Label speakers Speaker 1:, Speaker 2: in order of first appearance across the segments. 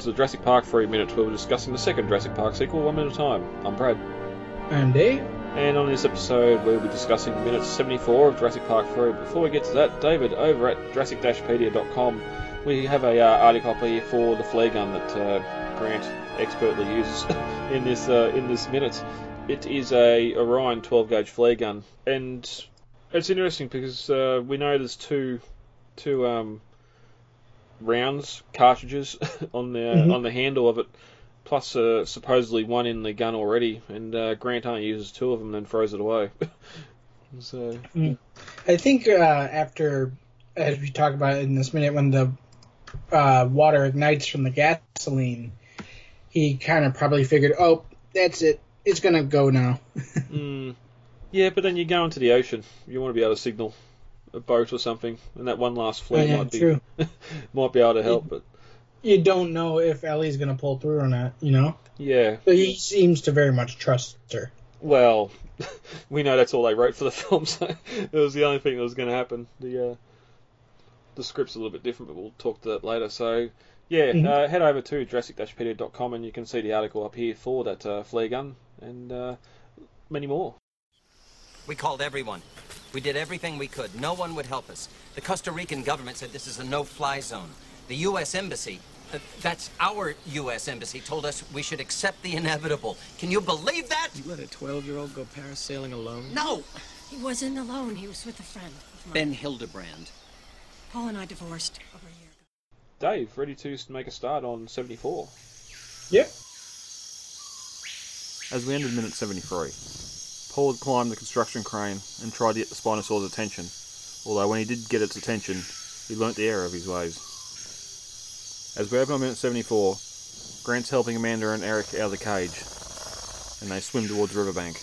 Speaker 1: to the Jurassic Park 3 Minutes, where we're discussing the second Jurassic Park sequel one minute at a time. I'm Brad.
Speaker 2: I'm Dave.
Speaker 1: And on this episode, we'll be discussing minute 74 of Jurassic Park 3. Before we get to that, David, over at Jurassic-pedia.com, we have a uh, article here for the flare gun that uh, Grant expertly uses in this uh, in this minute. It is a Orion 12 gauge flare gun, and it's interesting because uh, we know there's two two um, rounds cartridges on the
Speaker 2: Mhm.
Speaker 1: on the handle of it, plus uh, supposedly one in the gun already, and uh, Grant only uses two of them, then throws it away. so
Speaker 2: I think uh, after, as we talk about it in this minute, when the uh, water ignites from the gasoline, he kind of probably figured, oh, that's it. It's going to go now.
Speaker 1: mm, yeah, but then you go into the ocean, you want to be able to signal a boat or something, and that one last flare
Speaker 2: Oh, yeah,
Speaker 1: might be might be able to help. But
Speaker 2: You don't know if Ellie's going to pull through or not, you know?
Speaker 1: yeah,
Speaker 2: But he seems to very much trust her.
Speaker 1: well, we know that's all they wrote for the film, so it was the only thing that was going to happen. The uh, the script's a little bit different, but we'll talk to that later. So, yeah,
Speaker 2: Mhm.
Speaker 1: uh, head over to Jurassic-pedia.com and you can see the article up here for that uh, flare gun and uh, many more.
Speaker 3: We called everyone. We did everything we could. No one would help us. The Costa Rican government said this is a no-fly zone. The U.S. Embassy, uh, that's our U.S. Embassy, told us we should accept the inevitable. Can you believe that?
Speaker 4: You let a 12 year old go parasailing alone?
Speaker 3: No!
Speaker 5: He wasn't alone. He was with a friend.
Speaker 4: Ben Hildebrand.
Speaker 5: Paul and I divorced over a year ago.
Speaker 1: Dave, ready to make a start on 74.
Speaker 2: Yep.
Speaker 1: As we ended minute 73, Paul had climbed the construction crane and tried to get the Spinosaur's attention, although when he did get its attention, he learnt the error of his ways. As we open on minute 74, Grant's helping Amanda and Eric out of the cage, and they swim towards the riverbank.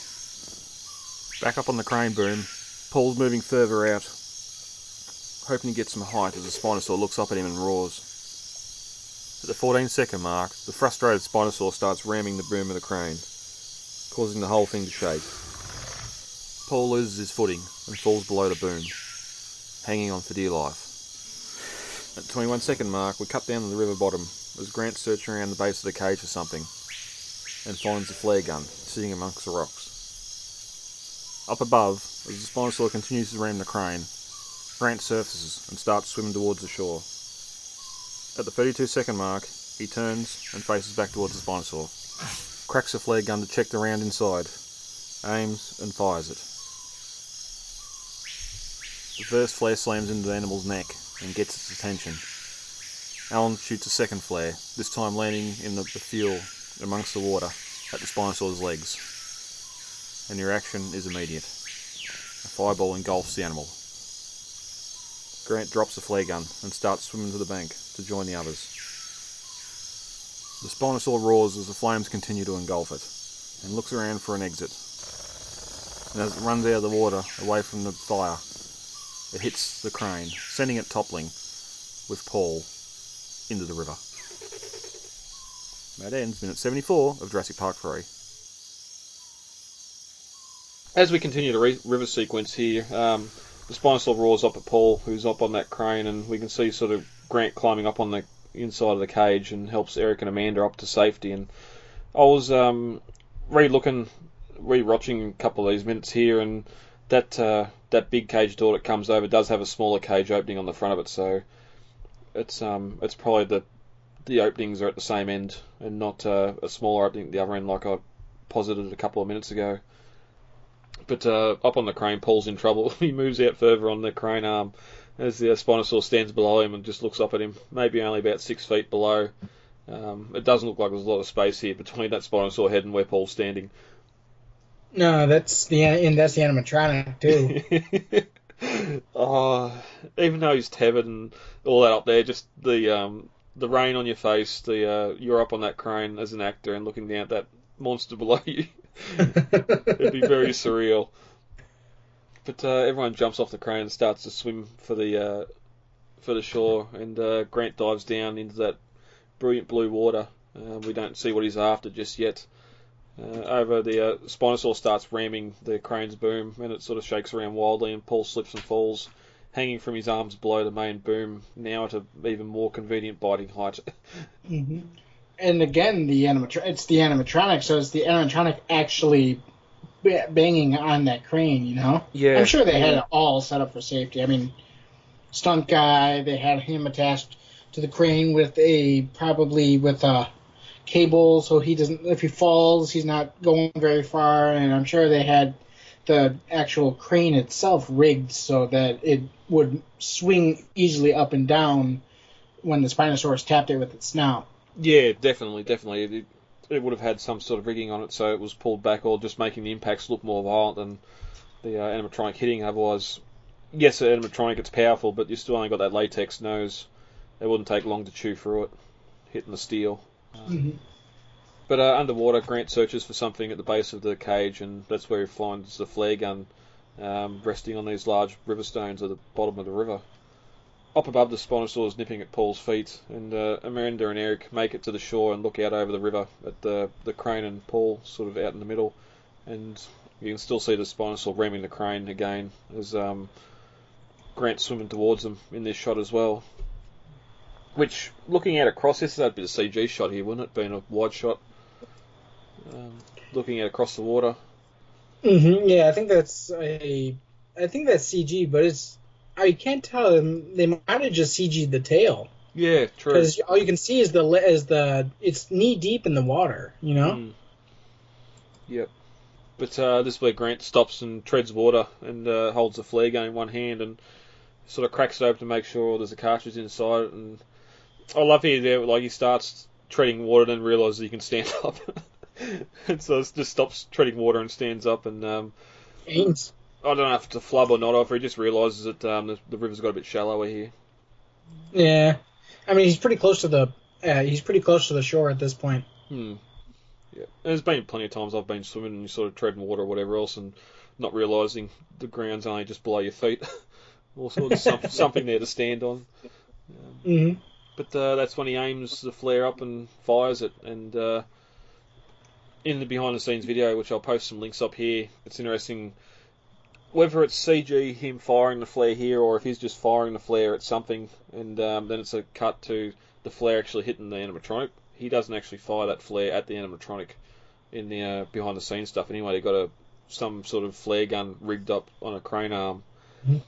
Speaker 1: Back up on the crane boom, Paul's moving further out, hoping to get some height as the Spinosaur looks up at him and roars. At the 14 second mark, the frustrated Spinosaur starts ramming the boom of the crane, causing the whole thing to shake. Paul loses his footing and falls below the boom, hanging on for dear life. At the 21 second mark, we cut down to the river bottom as Grant searching around the base of the cage for something and finds the flare gun sitting amongst the rocks. Up above, as the Spinosaur continues to ram the crane, Grant surfaces and starts swimming towards the shore. At the 32 second mark, he turns and faces back towards the Spinosaur cracks a flare gun to check the round inside, aims and fires it. The first flare slams into the animal's neck and gets its attention. Alan shoots a second flare, this time landing in the, the fuel amongst the water at the Spinosaur's legs. And the reaction is immediate. A fireball engulfs the animal. Grant drops the flare gun and starts swimming to the bank to join the others. The Spinosaur roars as the flames continue to engulf it, and looks around for an exit. And as it runs out of the water, away from the fire, it hits the crane, sending it toppling, with Paul, into the river. That ends minute 74 of Jurassic Park 3. As we continue the re- river sequence here, um, the Spinosaur roars up at Paul, who's up on that crane, and we can see sort of Grant climbing up on the inside of the cage and helps Eric and Amanda up to safety. And I was um, re-looking, re-watching a couple of these minutes here, and that uh, that big cage door that comes over does have a smaller cage opening on the front of it, so it's um it's probably the the openings are at the same end and not uh, a smaller opening at the other end like I posited a couple of minutes ago. But uh, up on the crane, Paul's in trouble. he moves out further on the crane arm as the Spinosaur stands below him and just looks up at him, maybe only about six feet below. Um, it doesn't look like there's a lot of space here between that Spinosaur head and where Paul's standing.
Speaker 2: No, that's the and that's the animatronic too.
Speaker 1: oh, even though he's tethered and all that up there, just the um, the rain on your face, the uh, you're up on that crane as an actor and looking down at that monster below you. It'd be very surreal. But uh, everyone jumps off the crane and starts to swim for the uh, for the shore, and uh, Grant dives down into that brilliant blue water. Uh, we don't see what he's after just yet. Uh, over the uh, Spinosaur starts ramming the crane's boom, and it sort of shakes around wildly, and Paul slips and falls, hanging from his arms below the main boom, now at an even more convenient biting height.
Speaker 2: hmm And again, the animatron it's the animatronic, so it's the animatronic actually ba- banging on that crane. You know,
Speaker 1: yeah,
Speaker 2: I'm sure they had it all set up for safety. I mean, stunt guy, they had him attached to the crane with a probably with a cable, so he doesn't. If he falls, he's not going very far. And I'm sure they had the actual crane itself rigged so that it would swing easily up and down when the Spinosaurus tapped it with its snout.
Speaker 1: Yeah, definitely, definitely. It, it would have had some sort of rigging on it so it was pulled back or just making the impacts look more violent than the uh, animatronic hitting. Otherwise, yes, the animatronic it's powerful, but you still only got that latex nose. It wouldn't take long to chew through it, hitting the steel.
Speaker 2: Mhm.
Speaker 1: But uh, underwater, Grant searches for something at the base of the cage, and that's where he finds the flare gun um, resting on these large river stones at the bottom of the river. Up above, the Spinosaur is nipping at Paul's feet, and uh, Amanda and Eric make it to the shore and look out over the river at the the crane and Paul sort of out in the middle, and you can still see the Spinosaur ramming the crane again as um, Grant's swimming towards them in this shot as well. Which, looking out across, this is a bit of CG shot here, wouldn't it? Being a wide shot, um, looking out across the water.
Speaker 2: hmm Yeah, I think that's a. I think that's CG, but it's. I can't tell. They might have just CG'd the tail
Speaker 1: Yeah, true.
Speaker 2: because all you can see is the is the it's knee deep in the water. You know.
Speaker 1: Mm. Yep. But uh, this is where Grant stops and treads water and uh, holds the flare gun in one hand and sort of cracks it open to make sure there's a cartridge inside it. And I love here there, like he starts treading water, then realizes he can stand up, and so it just stops treading water and stands up. And um. I don't know if it's a flub or not, or if he just realizes that um, the, the river's got a bit shallower here.
Speaker 2: Yeah, I mean he's pretty close to the. Uh, he's pretty close to the shore at this point.
Speaker 1: Hmm. Yeah. There's been plenty of times I've been swimming and you sort of treading water or whatever else and not realising the ground's only just below your feet. or sort of some, something there to stand on.
Speaker 2: hmm
Speaker 1: But uh, that's when he aims the flare up and fires it. And uh, in the behind the scenes video, which I'll post some links up here, it's interesting whether it's CG him firing the flare here or if he's just firing the flare at something and um, then it's a cut to the flare actually hitting the animatronic. He doesn't actually fire that flare at the animatronic in the uh, behind the scenes stuff. Anyway, they got a some sort of flare gun rigged up on a crane arm
Speaker 2: Mhm.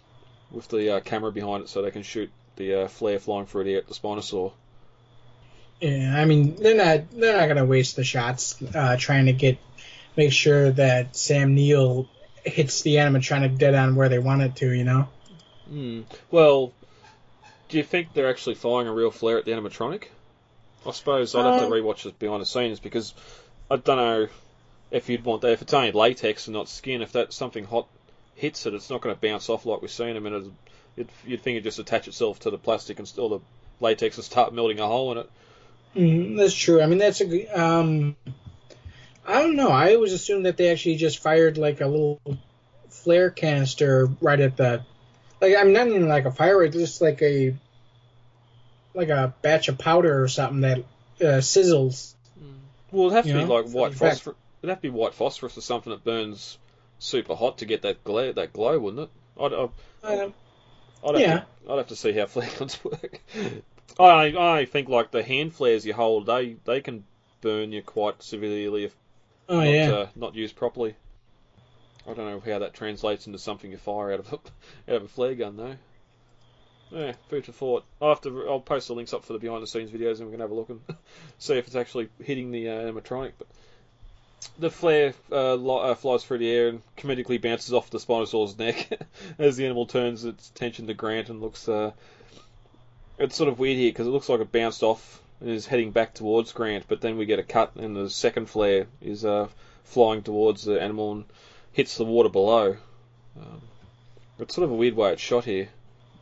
Speaker 1: with the uh, camera behind it so they can shoot the uh, flare flying through the the Spinosaur.
Speaker 2: Yeah, I mean they're not they're not gonna waste the shots uh, trying to get make sure that Sam Neill hits the animatronic dead on where they want it to. You know.
Speaker 1: Hmm. Well, do you think they're actually firing a real flare at the animatronic? I suppose I'd have to
Speaker 2: Um,
Speaker 1: rewatch this behind the scenes because I don't know if you'd want that. If it's only latex and not skin, if that something hot hits it, it's not going to bounce off like we've seen them. And it'd, you'd, you'd think it'd just attach itself to the plastic and still the latex and start melting a hole in it.
Speaker 2: Mm, that's true. I mean, that's a. Um, I don't know. I always assumed that they actually just fired like a little flare canister right at the, like I'm not even like a firework, just like a, like a batch of powder or something that uh, sizzles.
Speaker 1: Well, it'd have to
Speaker 2: You
Speaker 1: be
Speaker 2: know,
Speaker 1: like white phosphorus. It'd have to be white phosphorus or something that burns super hot to get that glow, that glow, wouldn't it? I'd, I'd,
Speaker 2: Uh,
Speaker 1: I'd have,
Speaker 2: Yeah.
Speaker 1: to, I'd have to see how flare guns work. I I think like the hand flares you hold, they they can burn you quite severely if
Speaker 2: oh
Speaker 1: not,
Speaker 2: yeah.
Speaker 1: uh, not used properly. I don't know how that translates into something you fire out of a, out of a flare gun though. Yeah, food for thought. I'll have to. I'll post the links up for the behind the scenes videos and we can have a look and see if it's actually hitting the uh, animatronic. But the flare uh, li- uh, flies through the air and comedically bounces off the Spinosaur's neck as the animal turns its attention to Grant and looks. Uh, it's sort of weird here because it looks like it bounced off and is heading back towards Grant, but then we get a cut and the second flare is uh, flying towards the animal and hits the water below. Um, it's sort of a weird way it's shot here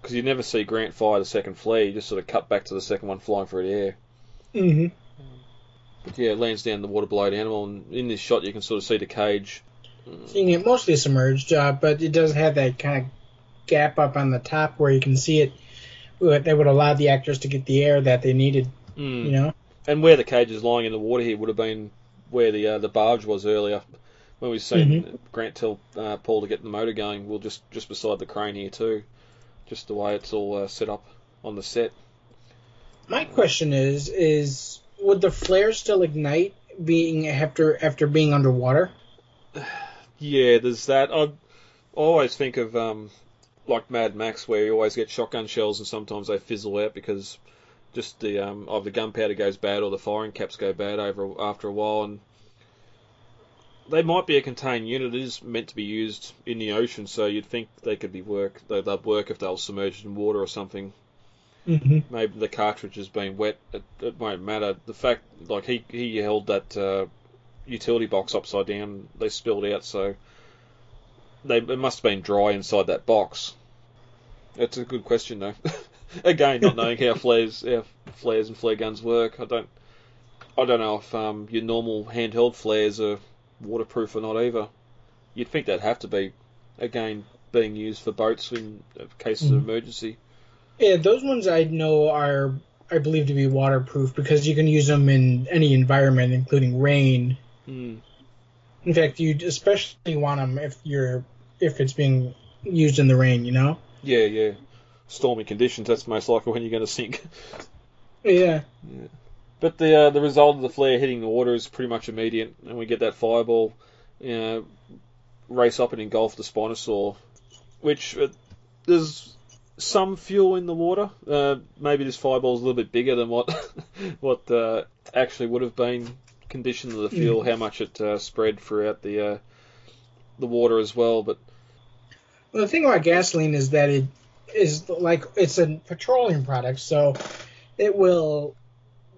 Speaker 1: because you never see Grant fire the second flare. You just sort of cut back to the second one flying through the air.
Speaker 2: hmm
Speaker 1: But yeah, it lands down the water below the animal, and in this shot you can sort of see the cage.
Speaker 2: Seeing it mostly submerged, uh, but it does have that kind of gap up on the top where you can see it. That would allow the actors to get the air that they needed.
Speaker 1: Mm.
Speaker 2: You know.
Speaker 1: And where the cage is lying in the water here would have been where the uh, the barge was earlier. When we seen Grant tell uh, Paul to get the motor going, well, just just beside the crane here too. just the way it's all uh, set up on the set.
Speaker 2: My question is: is would the flare still ignite being after after being underwater?
Speaker 1: Yeah, there's that. I always think of um, like Mad Max, where you always get shotgun shells and sometimes they fizzle out because just the um, either the gunpowder goes bad or the firing caps go bad over after a while, and they might be a contained unit. It is meant to be used in the ocean, so you'd think they could be work. They'd work if they were submerged in water or something.
Speaker 2: Mm-hmm.
Speaker 1: Maybe the cartridge has been wet. It, it won't matter. The fact, like he he held that uh, utility box upside down, they spilled out, so they it must have been dry inside that box. That's a good question though. Again, not knowing how flares how flares and flare guns work, I don't I don't know if um, your normal handheld flares are waterproof or not either. You'd think they'd have to be. Again, being used for boats in cases of emergency.
Speaker 2: Yeah, those ones I know are I believe to be waterproof because you can use them in any environment, including rain.
Speaker 1: Hmm.
Speaker 2: In fact, you especially want them if you're if it's being used in the rain. You know.
Speaker 1: Yeah, yeah. Stormy conditions. That's most likely when you're going to sink.
Speaker 2: Yeah.
Speaker 1: But the uh, the result of the flare hitting the water is pretty much immediate, and we get that fireball, you know, race up and engulf the Spinosaur, which uh, there's some fuel in the water. Uh, maybe this fireball is a little bit bigger than what what uh, actually would have been condition of the fuel, how much it uh, spread throughout the uh, the water as well. But
Speaker 2: Well, the thing about gasoline is that it is like it's a petroleum product, so it will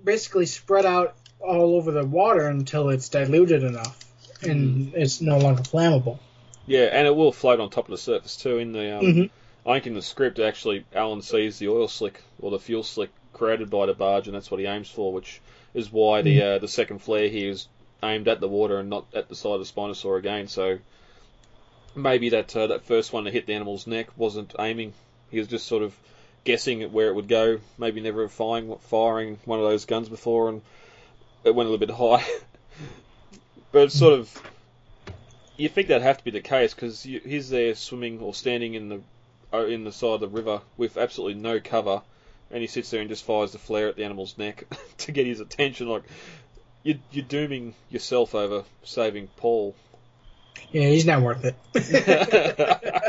Speaker 2: basically spread out all over the water until it's diluted enough and it's no longer flammable.
Speaker 1: yeah, and it will float on top of the surface too. In the um,
Speaker 2: Mhm.
Speaker 1: I think in the script, actually, Alan sees the oil slick or the fuel slick created by the barge, and that's what he aims for, which is why the uh, the second flare here is aimed at the water and not at the side of the Spinosaur again. So maybe that uh, that first one to hit the animal's neck wasn't aiming; he was just sort of guessing at where it would go. Maybe never firing firing one of those guns before, and it went a little bit high. but it's sort of you think that'd have to be the case because he's there swimming or standing in the in the side of the river with absolutely no cover, and he sits there and just fires the flare at the animal's neck to get his attention. Like you're, you're dooming yourself over saving Paul.
Speaker 2: Yeah, he's not worth it.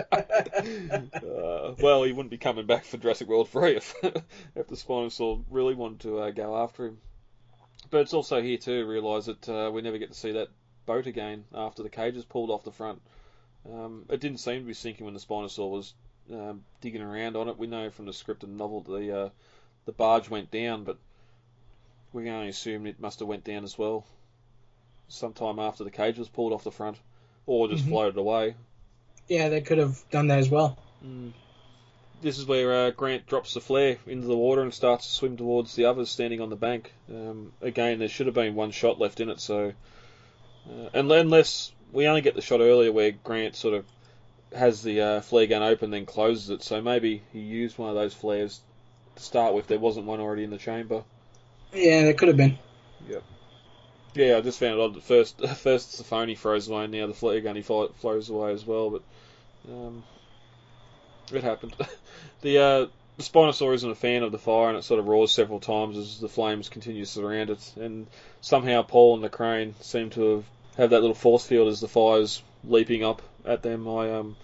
Speaker 1: uh, well, he wouldn't be coming back for Jurassic World 3 if, if the Spinosaur really wanted to uh, go after him. But it's also here to realise that uh, we never get to see that boat again after the cage is pulled off the front. Um, it didn't seem to be sinking when the Spinosaur was um, digging around on it. We know from the script and novel the uh, the barge went down, but we can only assume it must have went down as well. Sometime after the cage was pulled off the front, or just
Speaker 2: Mhm.
Speaker 1: floated away.
Speaker 2: yeah, they could have done that as well.
Speaker 1: This is where uh, Grant drops the flare into the water and starts to swim towards the others standing on the bank. Um, again, there should have been one shot left in it, so uh, and unless we only get the shot earlier where Grant sort of has the uh, flare gun open then closes it, so maybe he used one of those flares to start with. There wasn't one already in the chamber.
Speaker 2: Yeah, that could have been.
Speaker 1: Yeah, I just found it odd. At first, first the phony throws away, and now the flare gun he throws away as well. But um, it happened. the uh, the Spinosaur isn't a fan of the fire, and it sort of roars several times as the flames continue to surround it. And somehow Paul and the crane seem to have have that little force field as the fire's leaping up at them. I um,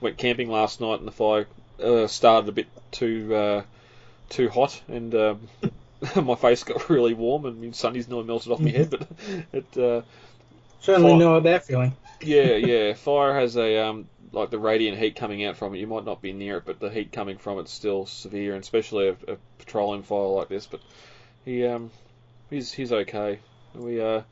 Speaker 1: went camping last night, and the fire uh, started a bit too uh, too hot, and um, my face got really warm, and my sunnies nearly melted off my head. But it, uh,
Speaker 2: Certainly
Speaker 1: Fine.
Speaker 2: know that feeling.
Speaker 1: yeah, yeah, fire has a um, like the radiant heat coming out from it. You might not be near it, but the heat coming from it's still severe, and especially a, a petroleum fire like this. But he um, he's he's okay. We uh.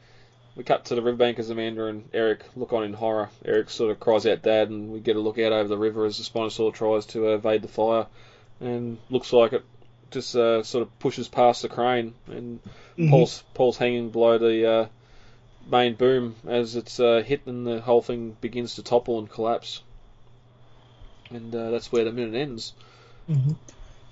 Speaker 1: We cut to the riverbank as Amanda and Eric look on in horror. Eric sort of cries out, "Dad!" and we get a look out over the river as the Spinosaur tries to evade the fire, and looks like it just uh, sort of pushes past the crane, and
Speaker 2: Mhm.
Speaker 1: Paul's Paul's hanging below the uh, main boom as it's uh, hit, and the whole thing begins to topple and collapse. And uh, that's where the minute ends.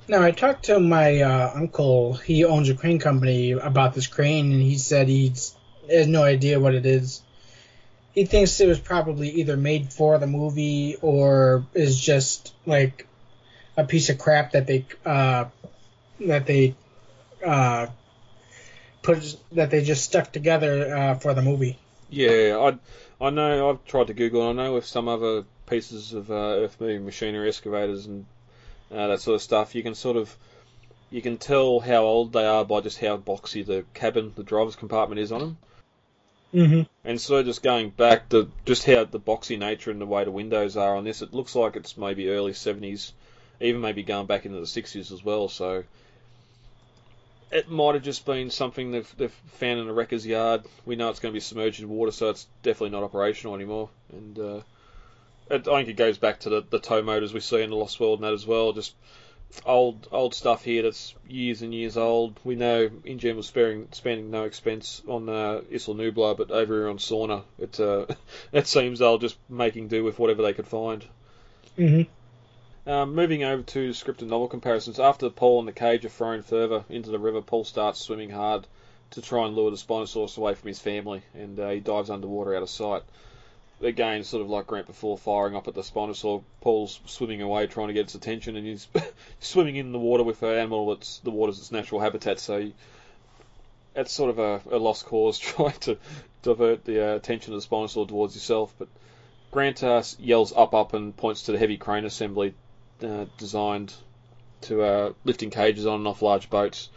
Speaker 2: Now, I talked to my uh, uncle. He owns a crane company about this crane, and he said he's has no idea what it is. He thinks it was probably either made for the movie or is just like a piece of crap that they uh, that they uh, put that they just stuck together uh, for the movie.
Speaker 1: Yeah, I I know. I've tried to Google. I know with some other pieces of uh, earth moving machinery, excavators, and uh, that sort of stuff, you can sort of you can tell how old they are by just how boxy the cabin, the driver's compartment is on them.
Speaker 2: Mm-hmm.
Speaker 1: And so just going back to just how the boxy nature and the way the windows are on this, it looks like it's maybe early 70s, even maybe going back into the 60s as well. So it might have just been something they've, they've found in a wrecker's yard. We know it's going to be submerged in water, so it's definitely not operational anymore. And uh, it, I think it goes back to the, the tow motors we see in the Lost World and that as well. Just old old stuff here that's years and years old. We know InGen was sparing spending no expense on uh, Isla Nublar, but over here on Sorna, it uh, it seems they're just making do with whatever they could find.
Speaker 2: Mm-hmm.
Speaker 1: Um, moving over to script and novel comparisons, after Paul and the cage are thrown further into the river, Paul starts swimming hard to try and lure the Spinosaurus away from his family, and uh, he dives underwater out of sight. Again, sort of like Grant before, firing up at the Spinosaur, Paul's swimming away trying to get its attention, and he's swimming in the water with an animal that's the water's its natural habitat, so it's sort of a, a lost cause trying to divert the uh, attention of the Spinosaur towards yourself, but Grant uh, yells up, up, and points to the heavy crane assembly uh, designed to uh, lifting cages on and off large boats.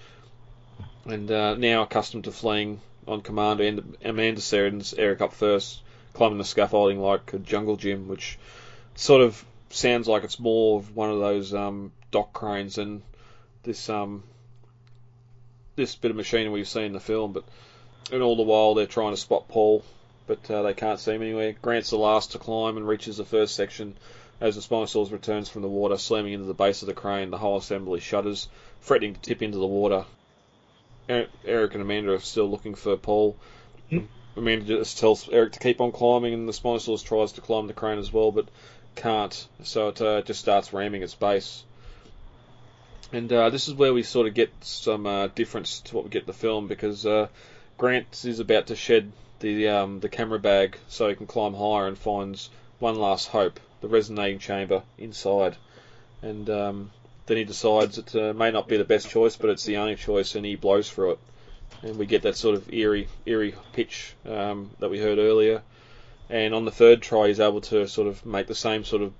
Speaker 1: And uh, now accustomed to fleeing on command, and Amanda sends Eric up first, climbing the scaffolding like a jungle gym, which sort of sounds like it's more of one of those um, dock cranes than this um, this bit of machinery we've seen in the film. But and all the while they're trying to spot Paul, but uh, they can't see him anywhere. Grant's the last to climb and reaches the first section as the Spinosaurus returns from the water, slamming into the base of the crane, the whole assembly shudders, threatening to tip into the water. Eric and Amanda are still looking for Paul. Amanda just tells Eric to keep on climbing, and the Spinosaurus tries to climb the crane as well, but can't. So it uh, just starts ramming its base. And uh, this is where we sort of get some uh, difference to what we get in the film because uh, Grant is about to shed the um, the camera bag so he can climb higher and finds one last hope the resonating chamber inside. And um, then he decides it uh, may not be the best choice, but it's the only choice, and he blows through it. And we get that sort of eerie, eerie pitch um, that we heard earlier. And on the third try, he's able to sort of make the same sort of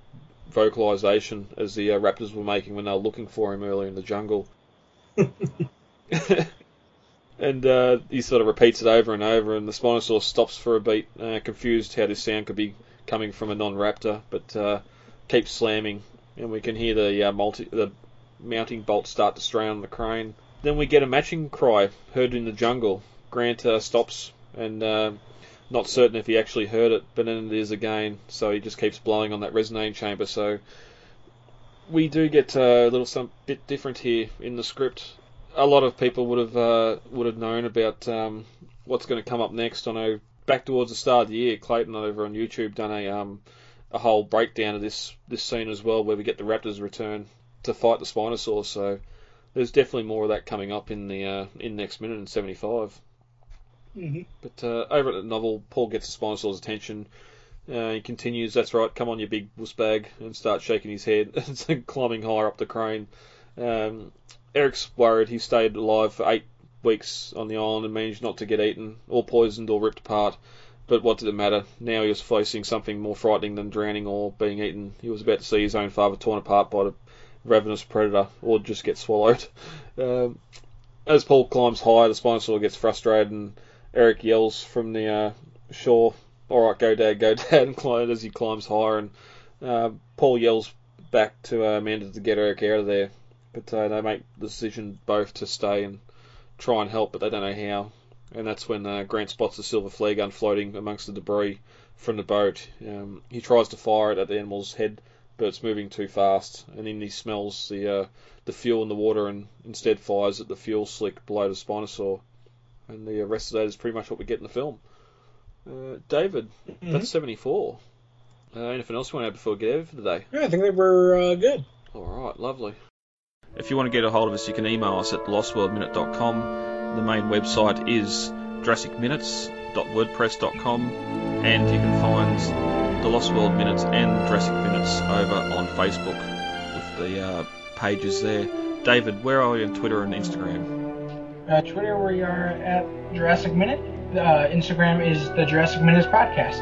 Speaker 1: vocalization as the uh, Raptors were making when they were looking for him earlier in the jungle. and uh, he sort of repeats it over and over, and the Spinosaurus stops for a beat, uh, confused how this sound could be coming from a non-raptor, but uh, keeps slamming, and we can hear the uh, multi the mounting bolts start to strain on the crane. Then we get a matching cry heard in the jungle. Grant uh, stops and uh, not certain if he actually heard it, but then it is again. So he just keeps blowing on that resonating chamber. So we do get a little some bit different here in the script. A lot of people would have uh, would have known about um, what's going to come up next. I know back towards the start of the year, Clayton over on YouTube done a um, a whole breakdown of this this scene as well, where we get the Raptors return to fight the Spinosaurus. So there's definitely more of that coming up in the uh, in next minute in 75.
Speaker 2: Mm-hmm.
Speaker 1: But uh, over at the novel, Paul gets the Spinosaurus' attention. Uh, he continues, "That's right, come on, you big wuss bag," and starts shaking his head and climbing higher up the crane. Um, Eric's worried. He stayed alive for eight weeks on the island and managed not to get eaten, or poisoned, or ripped apart. But what did it matter? Now he was facing something more frightening than drowning or being eaten. He was about to see his own father torn apart by the ravenous predator, or just get swallowed. Um, as Paul climbs higher, the Spinosaur gets frustrated, and Eric yells from the uh, shore, "All right, go dad, go dad!" and as he climbs higher. And uh, Paul yells back to uh, Amanda to get Eric out of there, but uh, they make the decision both to stay and try and help, but they don't know how. And that's when uh, Grant spots the silver flare gun floating amongst the debris from the boat. Um, he tries to fire it at the animal's head, but it's moving too fast. And then he smells the uh, the fuel in the water and instead fires at the fuel slick below the Spinosaur. And the rest of that is pretty much what we get in the film. Uh, David,
Speaker 2: Mm-hmm.
Speaker 1: that's 74. Uh, anything else you want to add before we get over for today?
Speaker 2: Yeah, I think they were uh, good.
Speaker 1: All right, lovely. If you want to get a hold of us, you can email us at lostworldminute.com. The main website is jurassicminutes.wordpress.com, and you can find the Lost World Minutes and Jurassic Minutes over on Facebook with the uh, pages there. David, where are you on Twitter and Instagram?
Speaker 2: Uh, Twitter, we are at Jurassic Minute. Uh, Instagram is the Jurassic Minutes Podcast.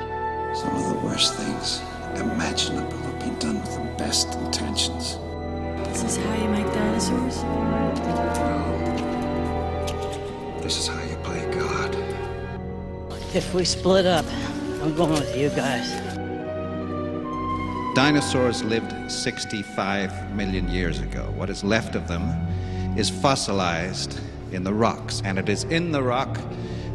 Speaker 6: Some of the worst things imaginable have been done with the best intentions.
Speaker 5: This is how you make dinosaurs?
Speaker 6: This is how you play God.
Speaker 7: If we split up, I'm going with you guys.
Speaker 8: Dinosaurs lived 65 million years ago. What is left of them is fossilized in the rocks, and it is in the rock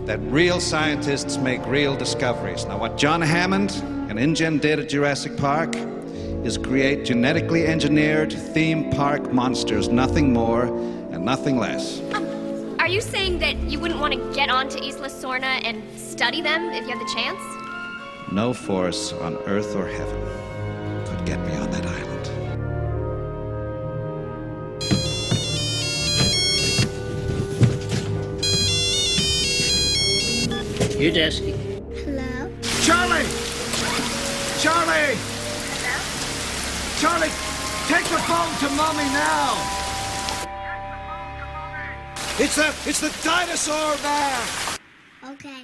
Speaker 8: that real scientists make real discoveries. Now, what John Hammond and InGen did at Jurassic Park is create genetically engineered theme park monsters, nothing more and nothing less.
Speaker 9: Um, are you saying that you wouldn't want to get onto Isla Sorna and study them if you had the chance?
Speaker 8: No force on earth or heaven could get me on that island.
Speaker 7: You're Desky.
Speaker 9: Hello?
Speaker 10: Charlie! Charlie! Charlie, take the phone to mommy now! It's the it's the dinosaur man!
Speaker 9: Okay.